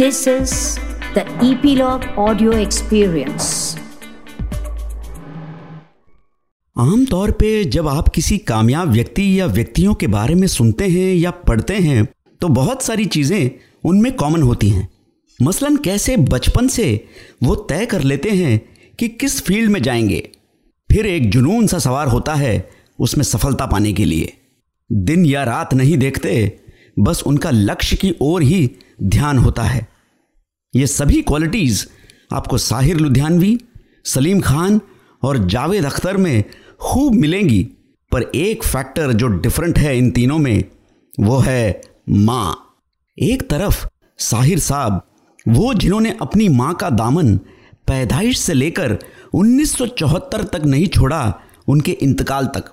This is the Epilogue Audio Experience. आमतौर पे जब आप किसी कामयाब व्यक्ति या व्यक्तियों के बारे में सुनते हैं या पढ़ते हैं तो बहुत सारी चीज़ें उनमें कॉमन होती हैं। मसलन कैसे बचपन से वो तय कर लेते हैं कि किस फ़ील्ड में जाएँगे। फिर एक जुनून सा सवार होता है उसमें सफलता पाने के लिए। दिन या रात नहीं देखते बस उनका लक्ष्य की ओर ही ध्यान होता है। ये सभी क्वालिटीज़ आपको साहिर लुधियानवी, सलीम खान और जावेद अख्तर में खूब मिलेंगी, पर एक फैक्टर जो डिफरेंट है इन तीनों में, वो है माँ। एक तरफ़ साहिर साहब, वो जिन्होंने अपनी माँ का दामन पैदाइश से लेकर 1974 तक नहीं छोड़ा उनके इंतकाल तक।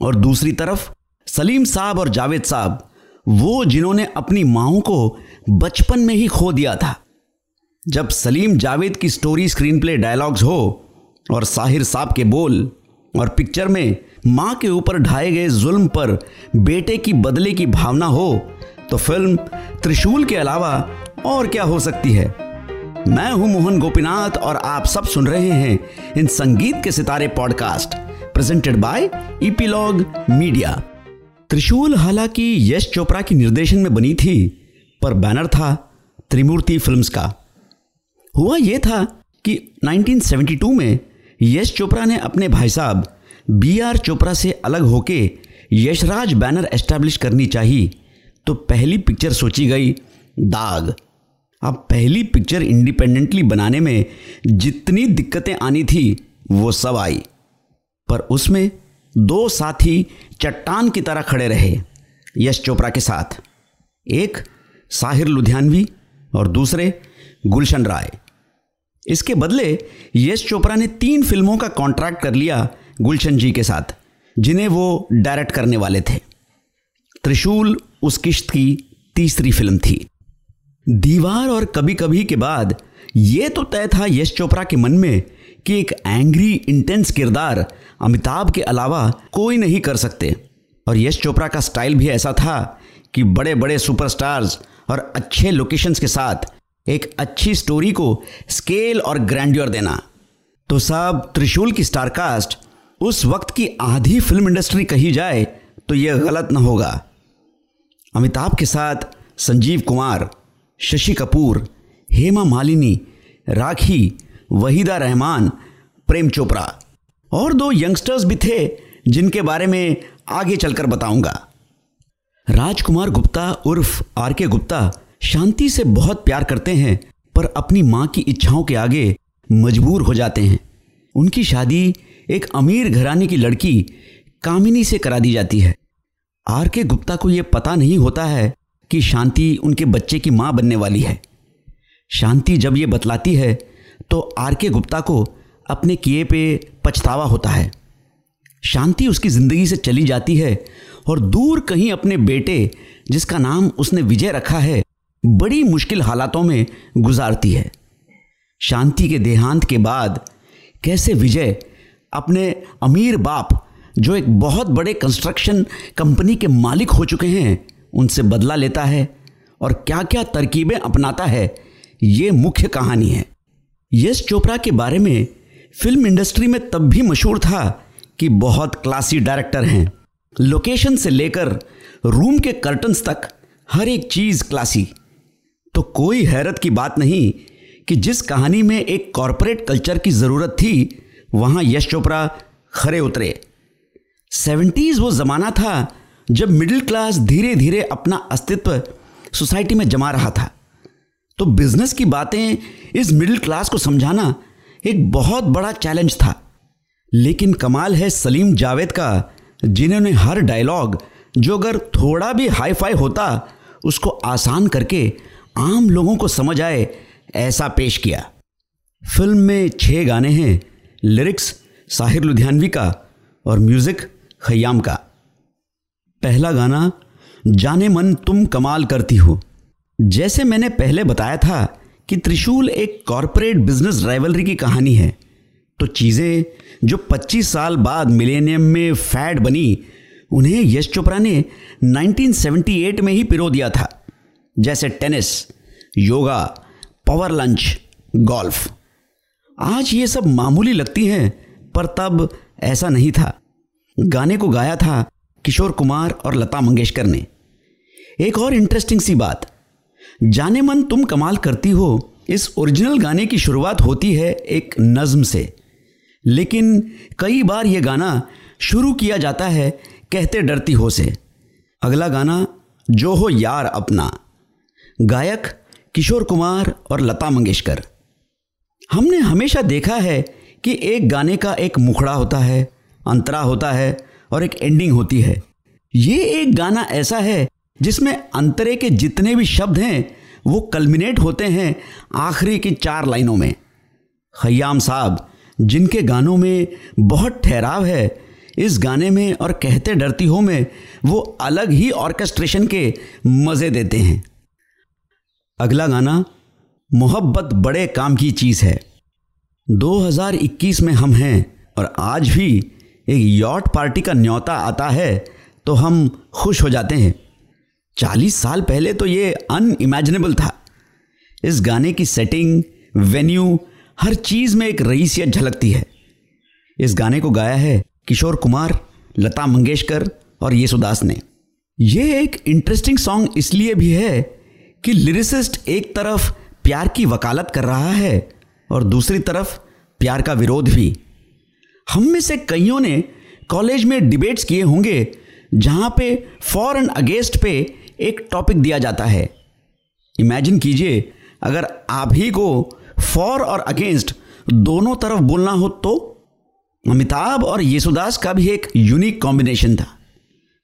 और दूसरी तरफ़ सलीम साहब और जावेद साहब वो जिन्होंने अपनी माओ को बचपन में ही खो दिया था। जब सलीम जावेद की स्टोरी स्क्रीन प्ले डायलॉग्स हो और साहिर साहब के बोल और पिक्चर में माँ के ऊपर ढाए गए जुल्म पर बेटे की बदले की भावना हो तो फ़िल्म त्रिशूल के अलावा और क्या हो सकती है? मैं हूँ मोहन गोपीनाथ और आप सब सुन रहे हैं इन संगीत के सितारे podcast, presented by Epilogue Media Trishul हालाँकि यश चोपड़ा की निर्देशन में बनी थी, पर बैनर था त्रिमूर्ति फिल्म्स का। हुआ यह था कि 1972 में यश चोपड़ा ने अपने भाई साहब बी आर चोपड़ा से अलग होके यशराज बैनर एस्टैब्लिश करनी चाहिए तो पहली पिक्चर सोची गई दाग। अब पहली पिक्चर इंडिपेंडेंटली बनाने में जितनी दिक्कतें आनी थी, वो सब आई। पर उसमें दो साथी चट्टान की तरह खड़े रहे, यश चोपड़ा के साथ। एक साहिर लुधियानवी और दूसरे गुलशन राय। इसके बदले यश चोपड़ा ने तीन फ़िल्मों का कॉन्ट्रैक्ट कर लिया गुलशन जी के साथ, जिन्हें वो डायरेक्ट करने वाले थे। त्रिशूल उस किश्त की तीसरी फ़िल्म थी। दीवार और कभी कभी के बाद यह तो तय था यश चोपड़ा के मन में कि एक एंग्री इंटेंस किरदार अमिताभ के अलावा कोई नहीं कर सकते। और यश चोपड़ा का स्टाइल भी ऐसा था कि बड़े बड़े सुपरस्टार्स और अच्छे लोकेशंस के साथ एक अच्छी स्टोरी को स्केल और ग्रैंड्योर देना। तो साहब, त्रिशूल की स्टारकास्ट उस वक्त की आधी फ़िल्म इंडस्ट्री कही जाए तो यह गलत ना होगा। अमिताभ के साथ संजीव कुमार, शशि कपूर, हेमा मालिनी, राखी वहीदा रहमान, प्रेम चोपड़ा और दो यंगस्टर्स भी थे जिनके बारे में आगे चलकर बताऊँगा। राजकुमार गुप्ता उर्फ़ आर के गुप्ता शांति से बहुत प्यार करते हैं, पर अपनी माँ की इच्छाओं के आगे मजबूर हो जाते हैं। उनकी शादी एक अमीर घराने की लड़की कामिनी से करा दी जाती है। आर के गुप्ता को यह पता नहीं होता है कि शांति उनके बच्चे की माँ बनने वाली है। शांति जब ये बतलाती है तो आर के गुप्ता को अपने किए पे पछतावा होता है। शांति उसकी ज़िंदगी से चली जाती है और दूर कहीं अपने बेटे, जिसका नाम उसने विजय रखा है, बड़ी मुश्किल हालातों में गुजारती है। शांति के देहांत के बाद कैसे विजय अपने अमीर बाप, जो एक बहुत बड़े कंस्ट्रक्शन कंपनी के मालिक हो चुके हैं, उनसे बदला लेता है और क्या क्या तरकीबें अपनाता है, ये मुख्य कहानी है। यश चोपड़ा के बारे में फ़िल्म इंडस्ट्री में तब भी मशहूर था कि बहुत क्लासी डायरेक्टर हैं। लोकेशन से लेकर रूम के कर्टन्स तक हर एक चीज़ क्लासी। तो कोई हैरत की बात नहीं कि जिस कहानी में एक कॉरपोरेट कल्चर की ज़रूरत थी, वहाँ यश चोपड़ा खरे उतरे। सेवेंटीज़ वो ज़माना था जब मिडिल क्लास धीरे धीरे अपना अस्तित्व सोसाइटी में जमा रहा था। तो बिज़नेस की बातें इस मिडिल क्लास को समझाना एक बहुत बड़ा चैलेंज था। लेकिन कमाल है सलीम जावेद का, जिन्होंने हर डायलॉग जो अगर थोड़ा भी हाई फाई होता, उसको आसान करके आम लोगों को समझ आए, ऐसा पेश किया। फ़िल्म में छः गाने हैं लिरिक्स साहिर लुधियानवी का और म्यूज़िक खयाम का। पहला गाना, जाने मन तुम कमाल करती हो। जैसे मैंने पहले बताया था कि त्रिशूल एक कॉरपोरेट बिज़नेस राइवलरी की कहानी है। तो चीज़ें जो 25 साल बाद मिलेनियम में फैड बनी, उन्हें यश चोपड़ा ने 1978 में ही पिरो दिया था। जैसे tennis, yoga power lunch golf आज ये सब मामूली लगती हैं, पर तब ऐसा नहीं था। गाने को गाया था किशोर कुमार और लता मंगेशकर ने। एक और इंटरेस्टिंग सी बात जाने मन तुम कमाल करती हो। इस ओरिजिनल गाने की शुरुआत होती है एक नज्म से। लेकिन कई बार ये गाना शुरू किया जाता है कहते डरती हो से। अगला गाना, जो हो यार अपना। गायक, किशोर कुमार और लता मंगेशकर। हमने हमेशा देखा है कि एक गाने का एक मुखड़ा होता है, अंतरा होता है और एक एंडिंग होती है। ये एक गाना ऐसा है जिसमें अंतरे के जितने भी शब्द हैं, वो कल्मिनेट होते हैं आखिरी की चार लाइनों में। खयाम साहब, जिनके गानों में बहुत ठहराव है, इस गाने में और कहते डरती हो में, वो अलग ही ऑर्केस्ट्रेशन के मज़े देते हैं। अगला गाना, मोहब्बत बड़े काम की चीज़ है। 2021 में हम हैं और आज भी एक यॉट पार्टी का न्योता आता है तो हम खुश हो जाते हैं। चालीस साल पहले तो ये अनइमेजिनेबल था। इस गाने की सेटिंग वेन्यू हर चीज़ में एक रईसियत झलकती है। इस गाने को गाया है किशोर कुमार, लता मंगेशकर और येसुदास ने। यह एक इंटरेस्टिंग सॉन्ग इसलिए भी है कि लिरिसिस्ट एक तरफ़ प्यार की वकालत कर रहा है और दूसरी तरफ़ प्यार का विरोध भी। हम में से कईयों ने कॉलेज में डिबेट्स किए होंगे जहाँ पे फॉर एंड अगेंस्ट पे एक टॉपिक दिया जाता है। इमेजिन कीजिए, अगर आप ही को फॉर और अगेंस्ट दोनों तरफ़ बोलना हो तो अमिताभ और येसुदास का भी एक यूनिक कॉम्बिनेशन था।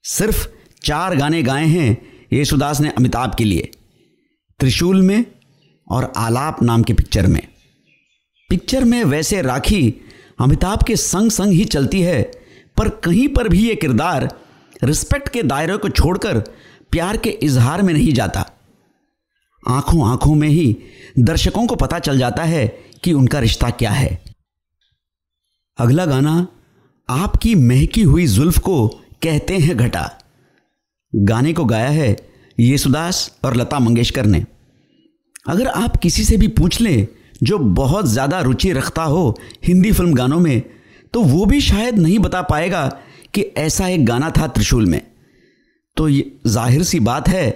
सिर्फ़ चार गाने गाए हैं येसुदास ने अमिताभ के लिए। त्रिशूल में और आलाप नाम के पिक्चर में। पिक्चर में वैसे राखी अमिताभ के संग संग ही चलती है, पर कहीं पर भी ये किरदार रिस्पेक्ट के दायरे को छोड़कर प्यार के इजहार में नहीं जाता। आँखों आँखों में ही दर्शकों को पता चल जाता है कि उनका रिश्ता क्या है। अगला गाना, आपकी महकी हुई जुल्फ को कहते हैं घटा। गाने को गाया है येसुदास और लता मंगेशकर ने। अगर आप किसी से भी पूछ लें जो बहुत ज़्यादा रुचि रखता हो हिंदी फ़िल्म गानों में तो वो भी शायद नहीं बता पाएगा कि ऐसा एक गाना था त्रिशूल में। तो ज़ाहिर सी बात है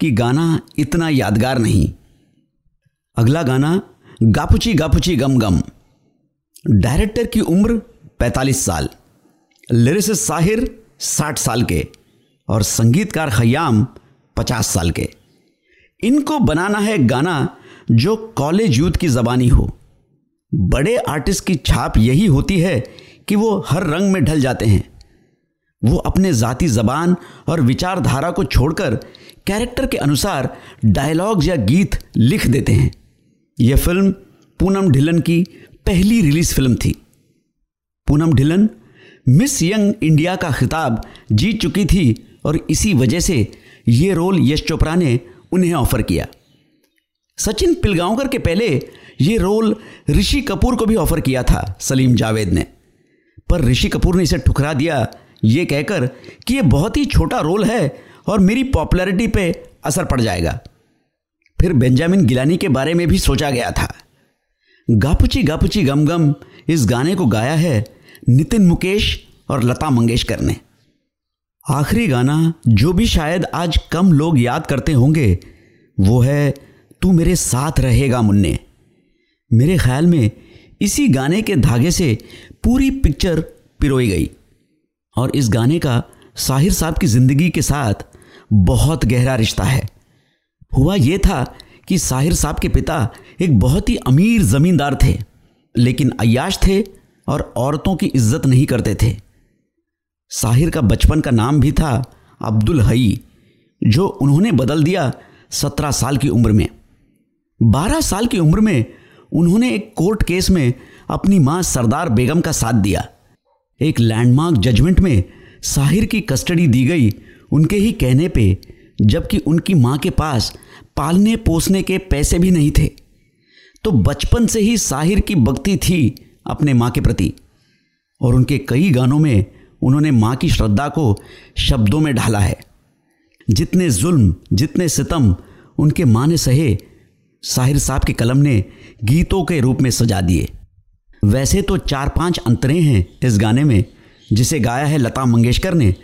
कि गाना इतना यादगार नहीं। अगला गाना, गापुची गापुची गम गम। डायरेक्टर की उम्र 45 साल। लिरिस साहिर 60 साल के और संगीतकार खयाम 50 साल के। इनको बनाना है गाना जो कॉलेज यूथ की जबानी हो। बड़े आर्टिस्ट की छाप यही होती है कि वो हर रंग में ढल जाते हैं। वो अपने ज़ाती ज़बान और विचारधारा को छोड़कर कैरेक्टर के अनुसार डायलॉग्स या गीत लिख देते हैं। यह फ़िल्म पूनम ढिलन की पहली रिलीज़ फ़िल्म थी। Poonam Dhillon Miss Young India का खिताब जीत चुकी थी और इसी वजह से ये रोल यश चोपड़ा ने उन्हें ऑफ़र किया। सचिन पिलगांवकर के पहले ये रोल ऋषि कपूर को भी ऑफ़र किया था, सलीम जावेद ने। पर ऋषि कपूर ने इसे ठुकरा दिया ये कहकर कि ये बहुत ही छोटा रोल है और मेरी पॉपुलैरिटी पे असर पड़ जाएगा। फिर बेंजामिन गिलानी के बारे में भी सोचा गया था। गापुची गापुची गम गम इस गाने को गाया है नितिन मुकेश और लता मंगेशकर ने। आखिरी गाना जो भी शायद आज कम लोग याद करते होंगे, वो है, तू मेरे साथ रहेगा मुन्ने। मेरे ख्याल में इसी गाने के धागे से पूरी पिक्चर पिरोई गई। और इस गाने का साहिर साहब की ज़िंदगी के साथ बहुत गहरा रिश्ता है। हुआ ये था कि साहिर साहब के पिता एक बहुत ही अमीर ज़मींदार थे, लेकिन अयाश थे और औरतों की इज़्ज़त नहीं करते थे। साहिर का बचपन का नाम भी था अब्दुल हई, जो उन्होंने बदल दिया सत्रह साल की उम्र में। बारह साल की उम्र में उन्होंने एक कोर्ट केस में अपनी माँ सरदार बेगम का साथ दिया। एक लैंडमार्क जजमेंट में साहिर की कस्टडी दी गई उनके ही कहने पे, जबकि उनकी माँ के पास पालने पोसने के पैसे भी नहीं थे। तो बचपन से ही साहिर की भक्ति थी अपने माँ के प्रति, और उनके कई गानों में उन्होंने माँ की श्रद्धा को शब्दों में ढाला है। जितने जुल्म, जितने सितम उनके माँ ने सहे, साहिर साहब के कलम ने गीतों के रूप में सजा दिए। वैसे तो चार पाँच अंतरे हैं इस गाने में, जिसे गाया है लता मंगेशकर ने।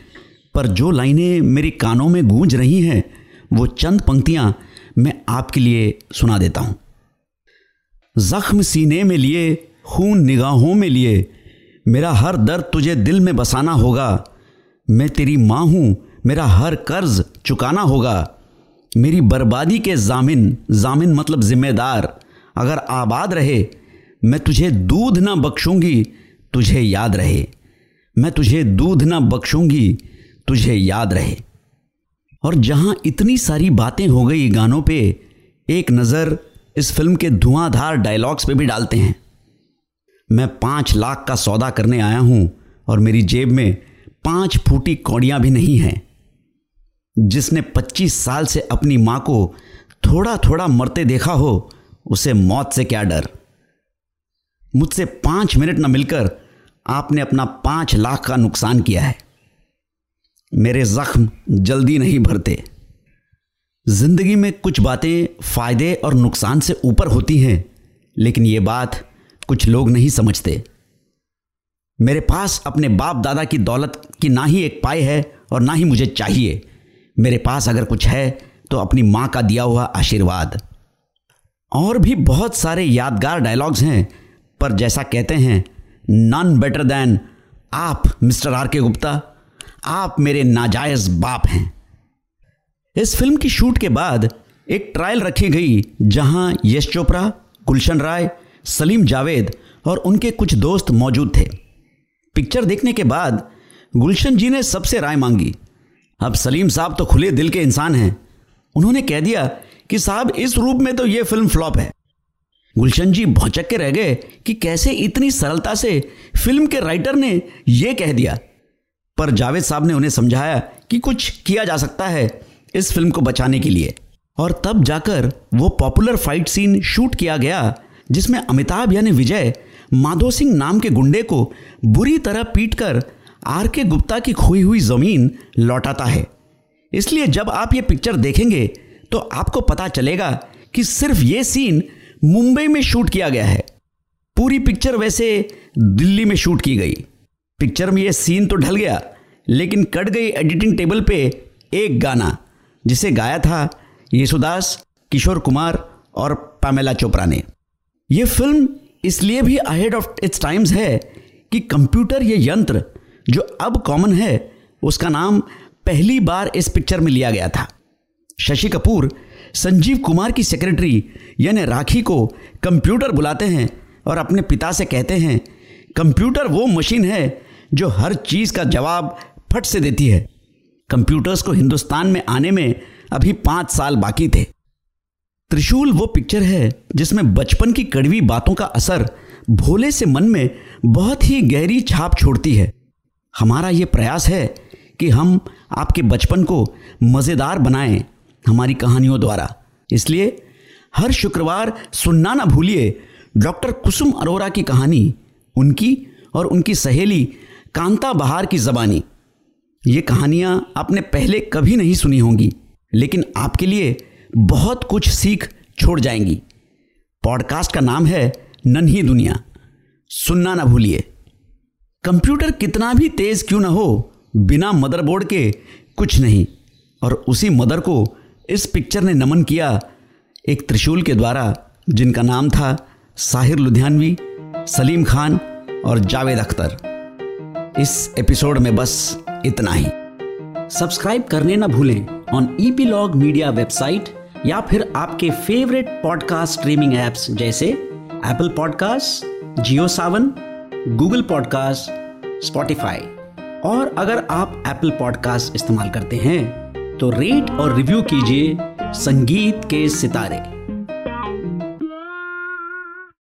पर जो लाइनें मेरे कानों में गूंज रही हैं, वो चंद पंक्तियाँ मैं आपके लिए सुना देता हूँ। जख्म सीने में लिए, खून निगाहों में लिए, मेरा हर दर्द तुझे दिल में बसाना होगा। मैं तेरी माँ हूँ, मेरा हर कर्ज चुकाना होगा। मेरी बर्बादी के जामिन जामिन मतलब जिम्मेदार, अगर आबाद रहे मैं तुझे दूध ना बख्शूँगी, तुझे याद रहे। मैं तुझे दूध ना बख्शूँगी, तुझे याद रहे। और जहाँ इतनी सारी बातें हो गई गानों पे, एक नज़र इस फ़िल्म के धुआंधार डायलॉग्स पे भी डालते हैं। मैं पाँच लाख का सौदा करने आया हूँ और मेरी जेब में पाँच फूटी कौड़ियाँ भी नहीं हैं। जिसने पच्चीस साल से अपनी माँ को थोड़ा थोड़ा मरते देखा हो, उसे मौत से क्या डर? मुझसे पाँच मिनट न मिलकर आपने अपना पाँच लाख का नुकसान किया है। मेरे जख्म जल्दी नहीं भरते। ज़िंदगी में कुछ बातें फ़ायदे और नुकसान से ऊपर होती हैं, लेकिन ये बात कुछ लोग नहीं समझते। मेरे पास अपने बाप दादा की दौलत की ना ही एक पाई है और ना ही मुझे चाहिए। मेरे पास अगर कुछ है तो अपनी माँ का दिया हुआ आशीर्वाद। और भी बहुत सारे यादगार डायलॉग्स हैं पर जैसा कहते हैं नन बेटर देन आप, मिस्टर आर के गुप्ता। आप मेरे नाजायज बाप हैं। इस फ़िल्म की शूट के बाद एक ट्रायल रखी गई, जहाँ यश चोपड़ा, गुलशन राय, सलीम जावेद और उनके कुछ दोस्त मौजूद थे। पिक्चर देखने के बाद गुलशन जी ने सबसे राय मांगी। अब सलीम साहब तो खुले दिल के इंसान हैं। उन्होंने कह दिया कि साहब, इस रूप में तो यह फ़िल्म फ्लॉप है। गुलशन जी भौचक के रह गए कि कैसे इतनी सरलता से फ़िल्म के राइटर ने यह कह दिया। पर जावेद साहब ने उन्हें समझाया कि कुछ किया जा सकता है इस फ़िल्म को बचाने के लिए। और तब जाकर वो पॉपुलर फाइट सीन शूट किया गया, जिसमें अमिताभ यानी विजय माधो सिंह नाम के गुंडे को बुरी तरह पीट कर आर के गुप्ता की खोई हुई ज़मीन लौटाता है। इसलिए जब आप ये पिक्चर देखेंगे तो आपको पता चलेगा कि सिर्फ़ ये सीन मुंबई में शूट किया गया है। पूरी पिक्चर वैसे दिल्ली में शूट की गई। पिक्चर में ये सीन तो ढल गया, लेकिन कट गई एडिटिंग टेबल पे एक गाना, जिसे गाया था येसुदास किशोर कुमार और पामेला चोपड़ा ने। यह फ़िल्म इसलिए भी अहेड ऑफ़ इट्स टाइम्स है कि कंप्यूटर ये यंत्र, जो अब कॉमन है, उसका नाम पहली बार इस पिक्चर में लिया गया था। शशि कपूर संजीव कुमार की सेक्रेटरी यानी राखी को कंप्यूटर बुलाते हैं और अपने पिता से कहते हैं कंप्यूटर वो मशीन है जो हर चीज़ का जवाब फट से देती है। कंप्यूटर्स को हिंदुस्तान में आने में अभी पाँच साल बाकी थे। त्रिशूल वो पिक्चर है जिसमें बचपन की कड़वी बातों का असर भोले से मन में बहुत ही गहरी छाप छोड़ती है। हमारा ये प्रयास है कि हम आपके बचपन को मज़ेदार बनाएँ हमारी कहानियों द्वारा। इसलिए हर शुक्रवार सुनना ना भूलिए डॉक्टर कुसुम अरोरा की कहानी, उनकी और उनकी सहेली कांता बहार की जबानी। ये कहानियाँ आपने पहले कभी नहीं सुनी होंगी, लेकिन आपके लिए बहुत कुछ सीख छोड़ जाएँगी। पॉडकास्ट का नाम है नन्ही दुनिया। सुनना ना भूलिए। कंप्यूटर कितना भी तेज क्यों ना हो, बिना मदरबोर्ड के कुछ नहीं, और उसी मदर को इस पिक्चर ने नमन किया एक त्रिशूल के द्वारा, जिनका नाम था साहिर लुधियानवी, सलीम खान और जावेद अख्तर। इस एपिसोड में बस इतना ही। सब्सक्राइब करने ना भूलें ऑन लॉग मीडिया वेबसाइट या फिर आपके फेवरेट पॉडकास्ट स्ट्रीमिंग एप्स जैसे Apple podcast Jio Saavn Google podcast Spotify और अगर आप एप्पल पॉडकास्ट इस्तेमाल करते हैं तो रेट और रिव्यू कीजिए संगीत के सितारे।